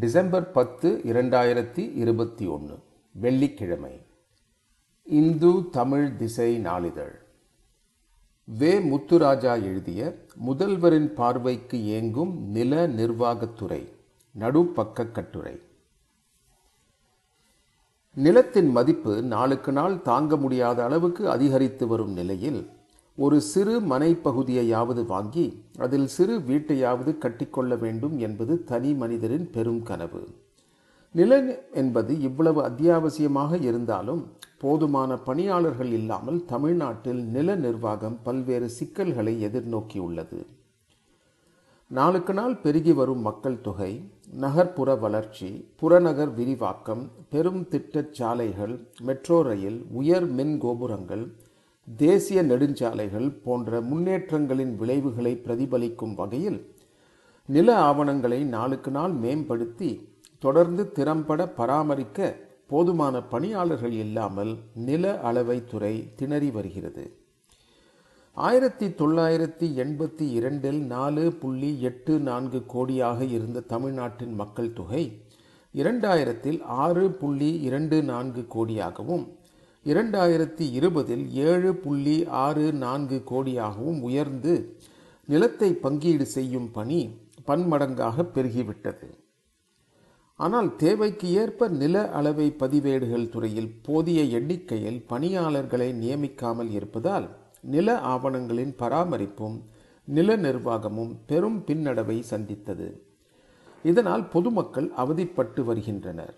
December பத்து இரண்டாயிரத்தி இருபத்தி ஒன்று வெள்ளிக்கிழமை. இந்து தமிழ் திசை நாளிதழ். வே. முத்துராஜா எழுதிய முதல்வரின் பார்வைக்கு ஏங்கும் நில நிர்வாகத்துறை நடுப்பக்க கட்டுரை நிலத்தின் மதிப்பு நாளுக்கு நாள் தாங்க முடியாத அளவுக்கு அதிகரித்து வரும் நிலையில் ஒரு சிறு மனைப்பகுதியையாவது வாங்கி அதில் சிறு வீட்டையாவது கட்டிக்கொள்ள வேண்டும் என்பது தனி மனிதரின் பெரும் கனவு. நிலம் என்பது இவ்வளவு அத்தியாவசியமாக இருந்தாலும் போதுமான பணியாளர்கள் இல்லாமல் தமிழ்நாட்டில் நில நிர்வாகம் பல்வேறு சிக்கல்களை எதிர்நோக்கியுள்ளது. நாளுக்கு நாள் பெருகி வரும் மக்கள் தொகை நகர்ப்புற வளர்ச்சி புறநகர் விரிவாக்கம் பெரும் திட்டச் சாலைகள் மெட்ரோ ரயில் உயர் மின் கோபுரங்கள் தேசிய நெடுஞ்சாலைகள் போன்ற முன்னேற்றங்களின் விளைவுகளை பிரதிபலிக்கும் வகையில் நில ஆவணங்களை நாளுக்கு நாள் மேம்படுத்தி தொடர்ந்து திறம்பட பராமரிக்க போதுமான பணியாளர்கள் இல்லாமல் நில அளவை துறை திணறி வருகிறது. ஆயிரத்தி தொள்ளாயிரத்தி எண்பத்தி இரண்டில் நாலு புள்ளி எட்டு நான்கு கோடியாக இருந்த தமிழ்நாட்டின் மக்கள் தொகை இரண்டாயிரத்தில் ஆறு புள்ளி இரண்டு நான்கு கோடியாகவும் இரண்டாயிரத்தி இருபதில் ஏழு புள்ளி ஆறு நான்கு கோடியாகவும் உயர்ந்து நிலத்தை பங்கீடு செய்யும் பணி பன்மடங்காக பெருகிவிட்டது. ஆனால் தேவைக்கு ஏற்ப நில அளவை பதிவேடுகள் துறையில் போதிய எண்ணிக்கையில் பணியாளர்களை நியமிக்காமல் இருப்பதால் நில ஆவணங்களின் பராமரிப்பும் நில நிர்வாகமும் பெரும் பின்னடைவை சந்தித்தது. இதனால் பொதுமக்கள் அவதிப்பட்டு வருகின்றனர்.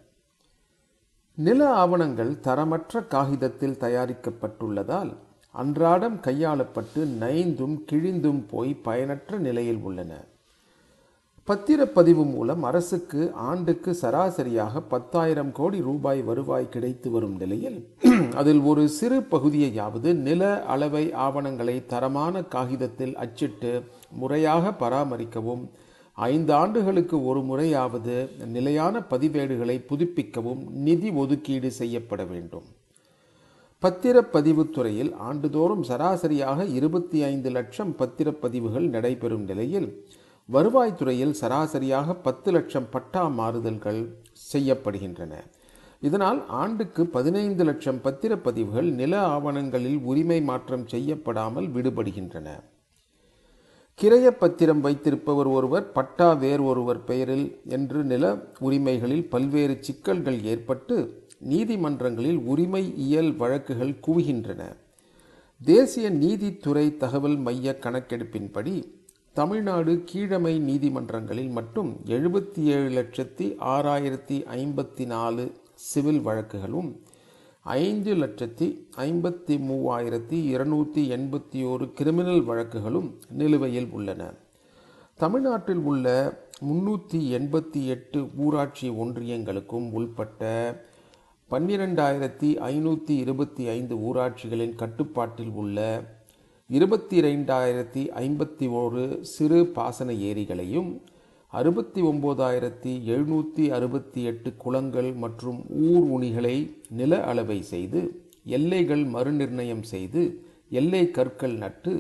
நில ஆவணங்கள் தரமற்ற காகிதத்தில் தயாரிக்கப்பட்டுள்ளதால் அன்றாடம் கையாளப்பட்டு நைந்தும் கிழிந்தும் போய் பயனற்ற நிலையில் உள்ளன. பத்திரப்பதிவு மூலம் அரசுக்கு ஆண்டுக்கு சராசரியாக பத்தாயிரம் கோடி ரூபாய் வருவாய் கிடைத்து வரும் நிலையில் அதில் ஒரு சிறு பகுதியையாவது நில அளவை ஆவணங்களை தரமான காகிதத்தில் அச்சிட்டு முறையாக பராமரிக்கவும் ஐந்து ஆண்டுகளுக்கு ஒரு முறையாவது நிலையான பதிவேடுகளை புதுப்பிக்கவும் நிதி ஒதுக்கீடு செய்யப்பட வேண்டும். பத்திரப்பதிவுத்துறையில் ஆண்டுதோறும் சராசரியாக இருபத்தி ஐந்து லட்சம் பத்திரப்பதிவுகள் நடைபெறும் நிலையில் வருவாய்த்துறையில் சராசரியாக பத்து லட்சம் பட்டா மாறுதல்கள் செய்யப்படுகின்றன. இதனால் ஆண்டுக்கு பதினைந்து லட்சம் பத்திரப்பதிவுகள் நில ஆவணங்களில் உரிமை மாற்றம் செய்யப்படாமல் விடுபடுகின்றன. கிரைய பத்திரம் வைத்திருப்பவர் ஒருவர் பட்டா வேர் ஒருவர் பெயரில் என்று நில உரிமைகளில் பல்வேறு சிக்கல்கள் ஏற்பட்டு நீதிமன்றங்களில் உரிமை இயல் வழக்குகள் குவிகின்றன. தேசிய நீதித்துறை தகவல் மைய கணக்கெடுப்பின்படி தமிழ்நாடு கீழமை நீதிமன்றங்களில் மட்டும் எழுபத்தி ஏழு லட்சத்தி ஆறாயிரத்தி ஐம்பத்தி நாலு சிவில் வழக்குகளும் ஐந்து லட்சத்தி ஐம்பத்தி மூவாயிரத்தி இருநூற்றி எண்பத்தி ஓரு கிரிமினல் வழக்குகளும் நிலுவையில் உள்ளன. தமிழ்நாட்டில் உள்ள முன்னூற்றி எண்பத்தி எட்டு ஊராட்சி ஒன்றியங்களுக்கும் உள்பட்ட பன்னிரெண்டாயிரத்தி ஐநூற்றி இருபத்தி ஐந்து ஊராட்சிகளின் கட்டுப்பாட்டில் உள்ள இருபத்தி ரெண்டாயிரத்தி ஐம்பத்தி ஓரு சிறு பாசன ஏரிகளையும் அறுபத்தி ஒம்போதாயிரத்தி எழுநூற்றி அறுபத்தி எட்டு குளங்கள் மற்றும் ஊர் உணிகளை நில அளவை செய்து எல்லைகள் மறுநிர்ணயம் செய்து எல்லை கற்கள் நட்டு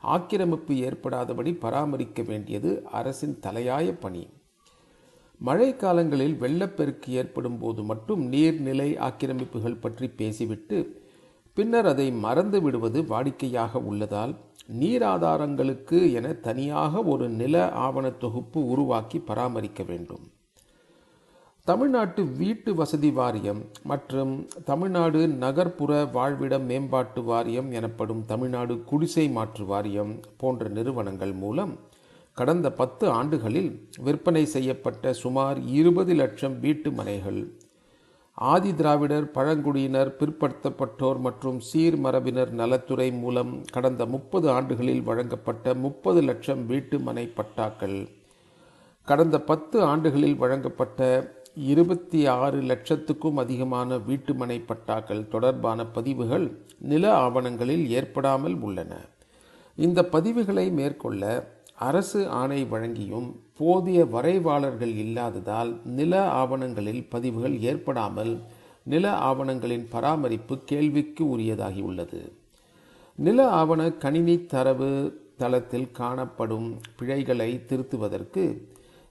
ஆக்கிரமிப்பு ஏற்படாதபடி பராமரிக்க வேண்டியது அரசின் தலையாய பணி. மழை காலங்களில் வெள்ளப்பெருக்கு ஏற்படும் போது மட்டும் நீர்நிலை ஆக்கிரமிப்புகள் பற்றி பேசிவிட்டு பின்னர் அதை மறந்து விடுவது வாடிக்கையாக உள்ளதால் நீர் ஆதாரங்களுக்கு என தனியாக ஒரு நில ஆவண தொகுப்பு உருவாக்கி பராமரிக்க வேண்டும். தமிழ்நாட்டு வீட்டு வசதி வாரியம் மற்றும் தமிழ்நாடு நகர்ப்புற வாழ்விட மேம்பாட்டு வாரியம் எனப்படும் தமிழ்நாடு குடிசை மாற்று வாரியம் போன்ற நிறுவனங்கள் மூலம் கடந்த பத்து ஆண்டுகளில் விற்பனை செய்யப்பட்ட சுமார் இருபது லட்சம் வீட்டு மனைகள் ஆதி திராவிடர் பழங்குடியினர் பிற்படுத்தப்பட்டோர் மற்றும் சீர்மரபினர் நலத்துறை மூலம் கடந்த முப்பது ஆண்டுகளில் வழங்கப்பட்ட முப்பது லட்சம் வீட்டு மனை பட்டாக்கள். கடந்த பத்து ஆண்டுகளில் வழங்கப்பட்ட இருபத்தி ஆறு லட்சத்துக்கும் அதிகமான வீட்டுமனை பட்டாக்கள் தொடர்பான பதிவுகள் நில ஆவணங்களில் ஏற்படாமல் உள்ளன. இந்த பதிவுகளை மேற்கொள்ள அரசு ஆணை வழங்கியும் போதிய வரைவாளர்கள் இல்லாததால் நில ஆவணங்களில் பதிவுகள் ஏற்படாமல் நில ஆவணங்களின் பராமரிப்பு கேள்விக்கு உரியதாகியுள்ளது. நில ஆவண கணினி தரவு தளத்தில் காணப்படும் பிழைகளை திருத்துவதற்கு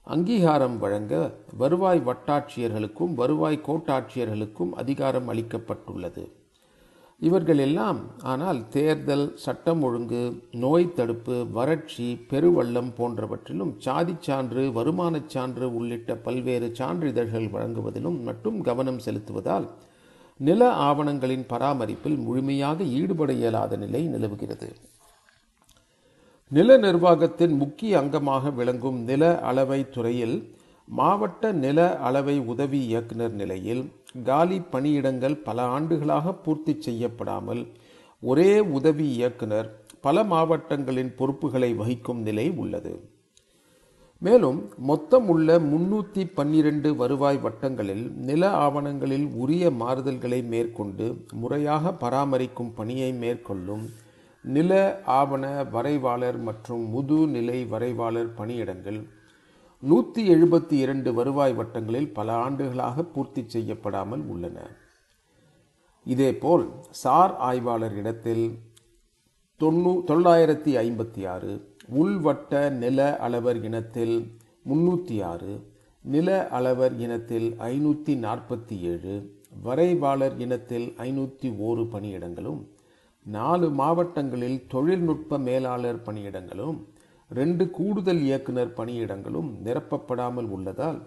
அங்கீகாரம் வழங்க வருவாய் வட்டாட்சியர்களுக்கும் வருவாய் கோட்டாட்சியர்களுக்கும் அதிகாரம் அளிக்கப்பட்டுள்ளது. இவர்கள் எல்லாம் ஆனால் தேர்தல் சட்டம் ஒழுங்கு நோய் தடுப்பு வறட்சி பெருவள்ளம் போன்றவற்றிலும் சாதி சான்று வருமானச் சான்று உள்ளிட்ட பல்வேறு சான்றிதழ்கள் வழங்குவதிலும் மட்டும் கவனம் செலுத்துவதால் நில ஆவணங்களின் பராமரிப்பில் முழுமையாக ஈடுபட இயலாத நிலை நிலவுகிறது. நில நிர்வாகத்தின் முக்கிய அங்கமாக விளங்கும் நில அளவை துறையில் மாவட்ட நில அளவை உதவி இயக்குனர் நிலையில் காலி பணியிடங்கள் பல ஆண்டுகளாக பூர்த்தி செய்யப்படாமல் ஒரே உதவி இயக்குனர் பல மாவட்டங்களின் பொறுப்புகளை வகிக்கும் நிலை உள்ளது. மேலும் மொத்தம் உள்ள முன்னூற்றி பன்னிரண்டு வருவாய் வட்டங்களில் நில ஆவணங்களில் உரிய மாறுதல்களை மேற்கொண்டு முறையாக பராமரிக்கும் பணியை மேற்கொள்ளும் நில ஆவண வரைவாளர் மற்றும் முதுநிலை வரைவாளர் பணியிடங்கள் நூற்றி எழுபத்தி இரண்டு வருவாய் வட்டங்களில் பல ஆண்டுகளாக பூர்த்தி செய்யப்படாமல் உள்ளன. இதேபோல் சார் ஆய்வாளர் இடத்தில் தொண்ணூ தொள்ளாயிரத்தி ஐம்பத்தி ஆறு உள்வட்ட நில அளவர் இனத்தில் முன்னூற்றி ஆறு நில அளவர் இனத்தில் ஐநூற்றி நாற்பத்தி ஏழு வரைவாளர் இனத்தில் ஐநூற்றி ஓரு பணியிடங்களும் நாலு மாவட்டங்களில் தொழில்நுட்ப மேலாளர் பணியிடங்களும் ரெண்டு கூடுதல் இயக்குனர் பணியிடங்களும் நிரப்பப்படாமல் உள்ளதால்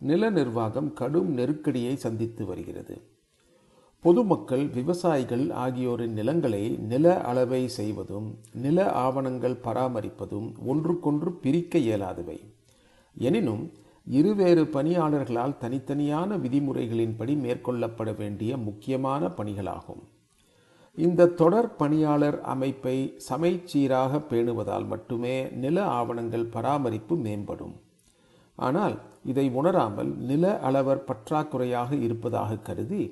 நில நிர்வாகம் கடும் நெருக்கடியை சந்தித்து வருகிறது. பொதுமக்கள் விவசாயிகள் ஆகியோரின் நிலங்களை நில அளவை செய்வதும் நில ஆவணங்கள் பராமரிப்பதும் ஒன்றுக்கொன்று பிரிக்க இயலாதவை. எனினும் இருவேறு பணியாளர்களால் தனித்தனியான விதிமுறைகளின்படி மேற்கொள்ளப்பட வேண்டிய முக்கியமான பணிகளாகும். இந்த தொடர் பணியாளர் அமைப்பை சமைச்சீராக பேணுவதால் மட்டுமே நில ஆவணங்கள் பராமரிப்பு மேம்படும். ஆனால் இதை உணராமல் நில அளவர் பற்றாக்குறையாக இருப்பதாக கருதி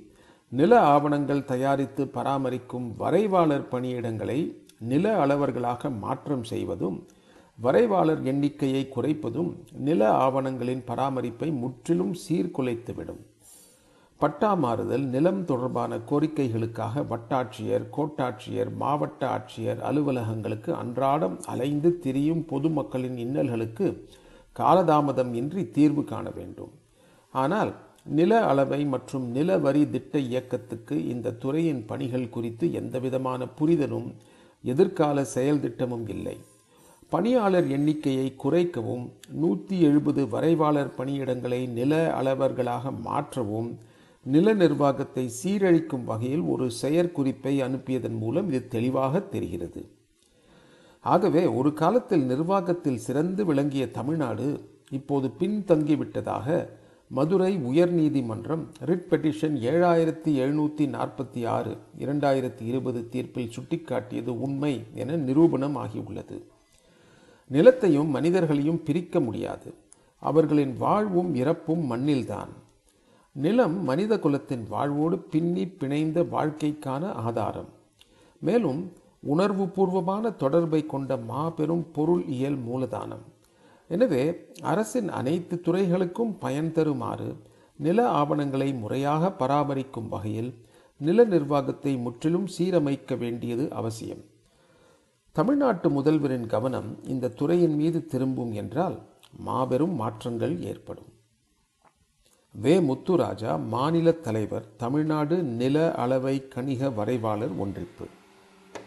நில ஆவணங்கள் தயாரித்து பராமரிக்கும் வரைவாளர் பணியிடங்களை நில அளவர்களாக மாற்றம் செய்வதும் வரைவாளர் எண்ணிக்கையை குறைப்பதும் நில ஆவணங்களின் பராமரிப்பை முற்றிலும் சீர்குலைத்துவிடும். பட்டா மாறுதல் நிலம் தொடர்பான கோரிக்கைகளுக்காக வட்டாட்சியர் கோட்டாட்சியர் மாவட்ட ஆட்சியர் அலுவலகங்களுக்கு அன்றாடம் அலைந்து திரியும் பொதுமக்களின் இன்னல்களுக்கு காலதாமதம் இன்றி தீர்வு காண வேண்டும். ஆனால் நில அளவை மற்றும் நில வரி திட்ட இயக்கத்துக்கு இந்த துறையின் பணிகள் குறித்து எந்தவிதமான புரிதலும் எதிர்கால செயல் திட்டமும் இல்லை. பணியாளர் எண்ணிக்கையை குறைக்கவும் நூற்றி எழுபது வரைவாளர் பணியிடங்களை நில அளவர்களாக மாற்றவும் நில நிர்வாகத்தை சீரழிக்கும் வகையில் ஒரு செயற்குறிப்பை அனுப்பியதன் மூலம் இது தெளிவாக தெரிகிறது. ஆகவே ஒரு காலத்தில் நிர்வாகத்தில் சிறந்து விளங்கிய தமிழ்நாடு இப்போது பின்தங்கிவிட்டதாக மதுரை உயர்நீதிமன்றம் ரிட் பெட்டிஷன் ஏழாயிரத்தி எழுநூற்றி நாற்பத்தி ஆறு இரண்டாயிரத்தி இருபது தீர்ப்பில் சுட்டிக்காட்டியது உண்மை என நிரூபணம் ஆகியுள்ளது. நிலத்தையும் மனிதர்களையும் பிரிக்க முடியாது. அவர்களின் வாழ்வும் இறப்பும் மண்ணில்தான். நிலம் மனித குலத்தின் வாழ்வோடு பின்னி பிணைந்த வாழ்க்கைக்கான ஆதாரம். மேலும் உணர்வு பூர்வமான தொடர்பை கொண்ட மாபெரும் பொருள் இயல் மூலதானம். எனவே அரசின் அனைத்து துறைகளுக்கும் பயன் தருமாறு நில ஆவணங்களை முறையாக பராமரிக்கும் வகையில் நில நிர்வாகத்தை முற்றிலும் சீரமைக்க வேண்டியது அவசியம். தமிழ்நாட்டு முதல்வரின் கவனம் இந்த துறையின் மீது திரும்பும் என்றால் மாபெரும் மாற்றங்கள் ஏற்படும். வே முத்துராஜா மாநில தலைவர் தமிழ்நாடு நில அளவை கணிக வரைவாளர் ஒன்றிப்பு.